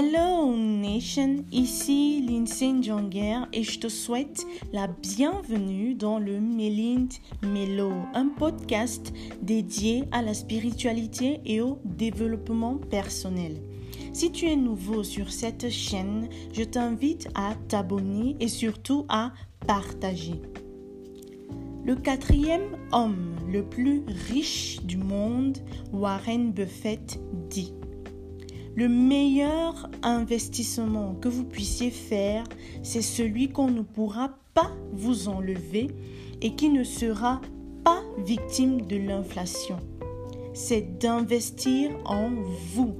Hello Nation, ici Lindsay Jonger et je te souhaite la bienvenue dans le Melind Melo, un podcast dédié à la spiritualité et au développement personnel. Si tu es nouveau sur cette chaîne, je t'invite à t'abonner et surtout à partager. Le quatrième homme le plus riche du monde, Warren Buffett, dit Le meilleur investissement que vous puissiez faire, c'est celui qu'on ne pourra pas vous enlever et qui ne sera pas victime de l'inflation. C'est d'investir en vous.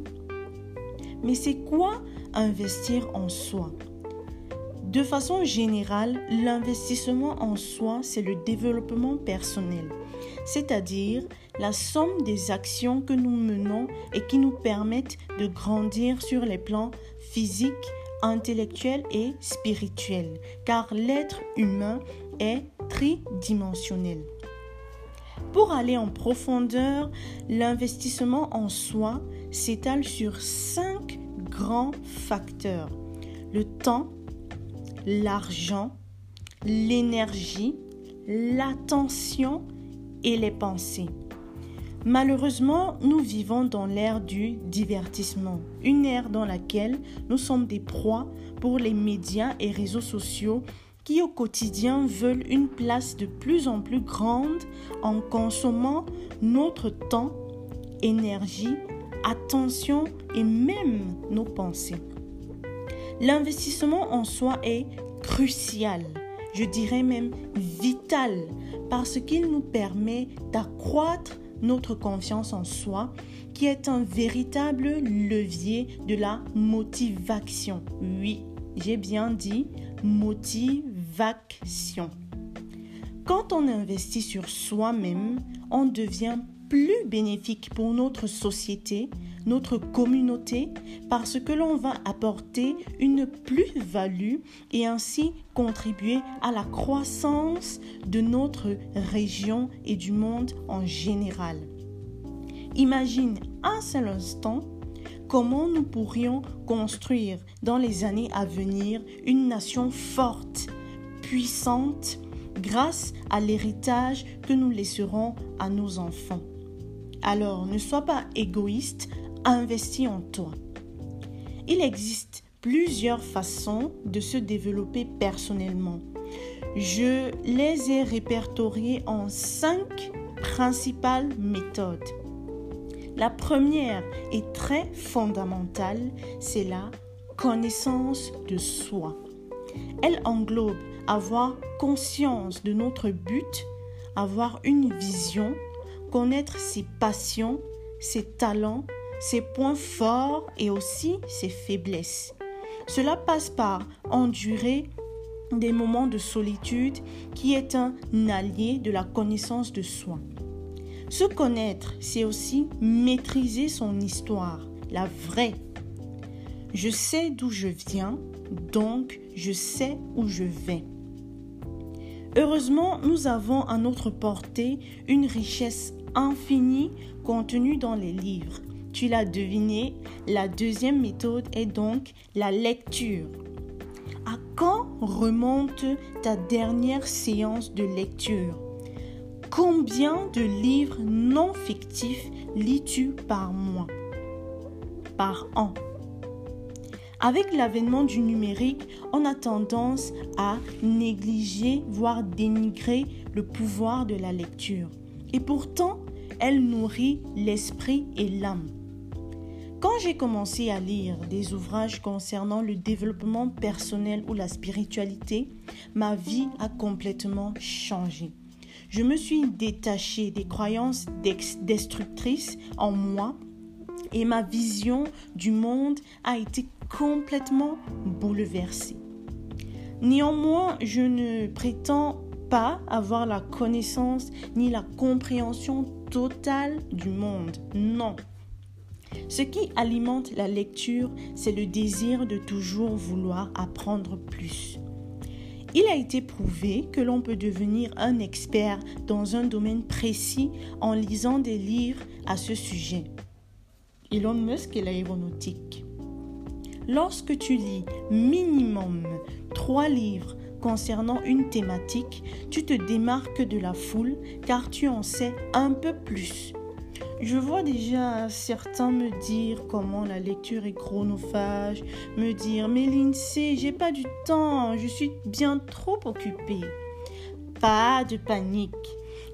Mais c'est quoi investir en soi? De façon générale, l'investissement en soi, c'est le développement personnel, c'est-à-dire la somme des actions que nous menons et qui nous permettent de grandir sur les plans physiques, intellectuels et spirituels, car l'être humain est tridimensionnel. Pour aller en profondeur, l'investissement en soi s'étale sur cinq grands facteurs. Le temps, l'argent, l'énergie, l'attention et les pensées. Malheureusement, nous vivons dans l'ère du divertissement, une ère dans laquelle nous sommes des proies pour les médias et réseaux sociaux qui au quotidien veulent une place de plus en plus grande en consommant notre temps, énergie, attention et même nos pensées. L'investissement en soi est crucial, je dirais même vital, parce qu'il nous permet d'accroître notre confiance en soi, qui est un véritable levier de la motivation. Oui, j'ai bien dit motivation. Quand on investit sur soi-même, on devient plus bénéfique pour notre société, notre communauté, parce que l'on va apporter une plus-value et ainsi contribuer à la croissance de notre région et du monde en général. Imagine un seul instant comment nous pourrions construire dans les années à venir une nation forte, puissante, grâce à l'héritage que nous laisserons à nos enfants. Alors ne sois pas égoïste, investis en toi. Il existe plusieurs façons de se développer personnellement. Je les ai répertoriées en cinq principales méthodes. La première est très fondamentale, c'est la connaissance de soi. Elle englobe avoir conscience de notre but, avoir une vision, connaître ses passions, ses talents, ses points forts et aussi ses faiblesses. Cela passe par endurer des moments de solitude qui est un allié de la connaissance de soi. Se connaître, c'est aussi maîtriser son histoire, la vraie. Je sais d'où je viens, donc je sais où je vais. Heureusement, nous avons à notre portée une richesse infinie contenue dans les livres. Tu l'as deviné, la deuxième méthode est donc la lecture. À quand remonte ta dernière séance de lecture? Combien de livres non fictifs lis-tu par mois? Par an avec l'avènement du numérique, on a tendance à négliger, voire dénigrer le pouvoir de la lecture. Et pourtant, elle nourrit l'esprit et l'âme. Quand j'ai commencé à lire des ouvrages concernant le développement personnel ou la spiritualité, ma vie a complètement changé. Je me suis détachée des croyances destructrices en moi et ma vision du monde a été complètement bouleversée. Néanmoins, je ne prétends pas avoir la connaissance ni la compréhension totale du monde. Non. Ce qui alimente la lecture, c'est le désir de toujours vouloir apprendre plus. Il a été prouvé que l'on peut devenir un expert dans un domaine précis en lisant des livres à ce sujet. Elon Musk et l'aéronautique. Lorsque tu lis minimum trois livres concernant une thématique, tu te démarques de la foule car tu en sais un peu plus. Je vois déjà certains me dire comment la lecture est chronophage, me dire mais Lindsay, j'ai pas du temps, je suis bien trop occupée. Pas de panique.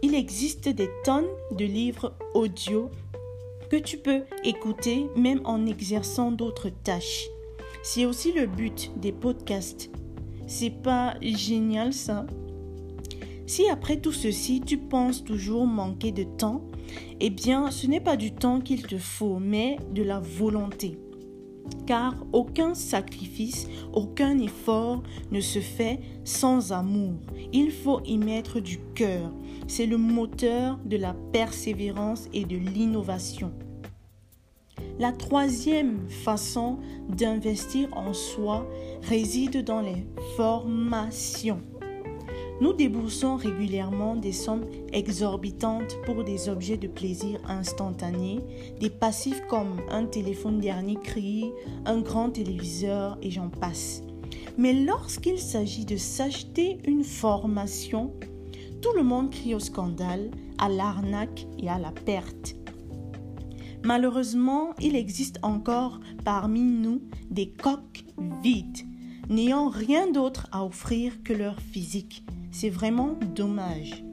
Il existe des tonnes de livres audio que tu peux écouter même en exerçant d'autres tâches. C'est aussi le but des podcasts. C'est pas génial ça? Si après tout ceci, tu penses toujours manquer de temps, eh bien, ce n'est pas du temps qu'il te faut, mais de la volonté. Car aucun sacrifice, aucun effort ne se fait sans amour. Il faut y mettre du cœur. C'est le moteur de la persévérance et de l'innovation. La troisième façon d'investir en soi réside dans les formations. Nous déboursons régulièrement des sommes exorbitantes pour des objets de plaisir instantané, des passifs comme un téléphone dernier cri, un grand téléviseur et j'en passe. Mais lorsqu'il s'agit de s'acheter une formation, tout le monde crie au scandale, à l'arnaque et à la perte. Malheureusement, il existe encore parmi nous des coques vides, n'ayant rien d'autre à offrir que leur physique. C'est vraiment dommage.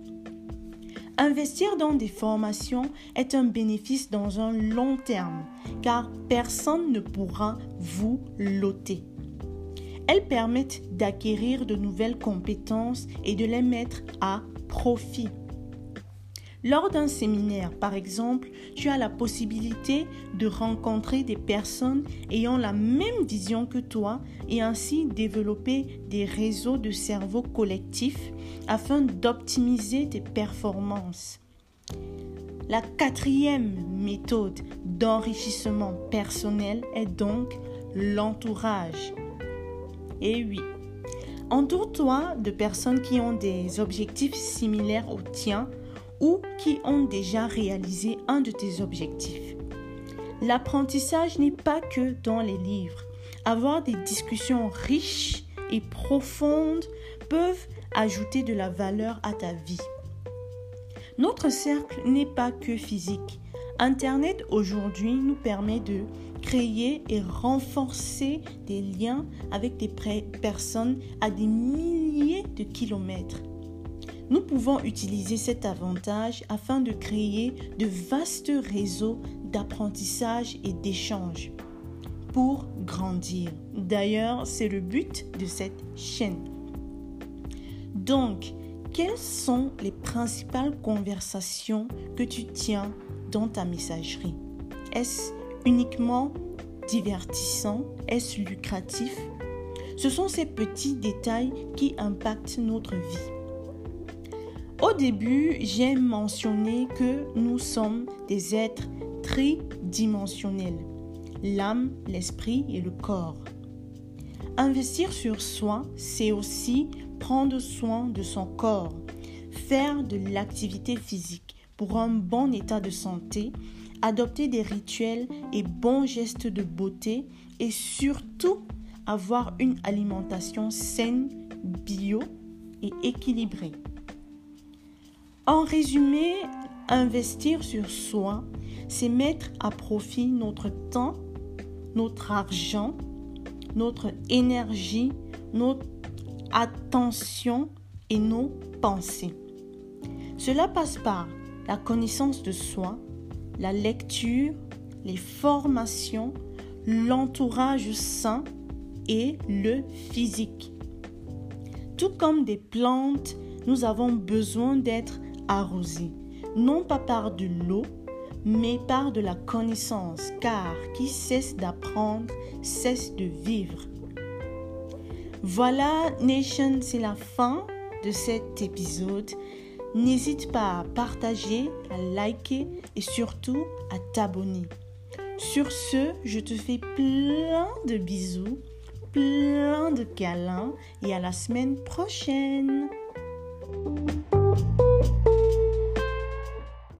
Investir dans des formations est un bénéfice dans un long terme, car personne ne pourra vous loter. Elles permettent d'acquérir de nouvelles compétences et de les mettre à profit. Lors d'un séminaire, par exemple, tu as la possibilité de rencontrer des personnes ayant la même vision que toi et ainsi développer des réseaux de cerveau collectifs afin d'optimiser tes performances. La quatrième méthode d'enrichissement personnel est donc l'entourage. Et oui, entoure-toi de personnes qui ont des objectifs similaires aux tiens ou qui ont déjà réalisé un de tes objectifs. L'apprentissage n'est pas que dans les livres. Avoir des discussions riches et profondes peuvent ajouter de la valeur à ta vie. Notre cercle n'est pas que physique. Internet aujourd'hui nous permet de créer et renforcer des liens avec des personnes à des milliers de kilomètres. Nous pouvons utiliser cet avantage afin de créer de vastes réseaux d'apprentissage et d'échange pour grandir. D'ailleurs, c'est le but de cette chaîne. Donc, quelles sont les principales conversations que tu tiens dans ta messagerie? Est-ce uniquement divertissant? Est-ce lucratif? Ce sont ces petits détails qui impactent notre vie. Au début, j'ai mentionné que nous sommes des êtres tridimensionnels, l'âme, l'esprit et le corps. Investir sur soi, c'est aussi prendre soin de son corps, faire de l'activité physique pour un bon état de santé, adopter des rituels et bons gestes de beauté et surtout avoir une alimentation saine, bio et équilibrée. En résumé, investir sur soi, c'est mettre à profit notre temps, notre argent, notre énergie, notre attention et nos pensées. Cela passe par la connaissance de soi, la lecture, les formations, l'entourage sain et le physique. Tout comme des plantes, nous avons besoin d'être arrosé, non pas par de l'eau, mais par de la connaissance, car qui cesse d'apprendre cesse de vivre. Voilà, Nation, c'est la fin de cet épisode. N'hésite pas à partager, à liker et surtout à t'abonner. Sur ce, je te fais plein de bisous, plein de câlins et à la semaine prochaine.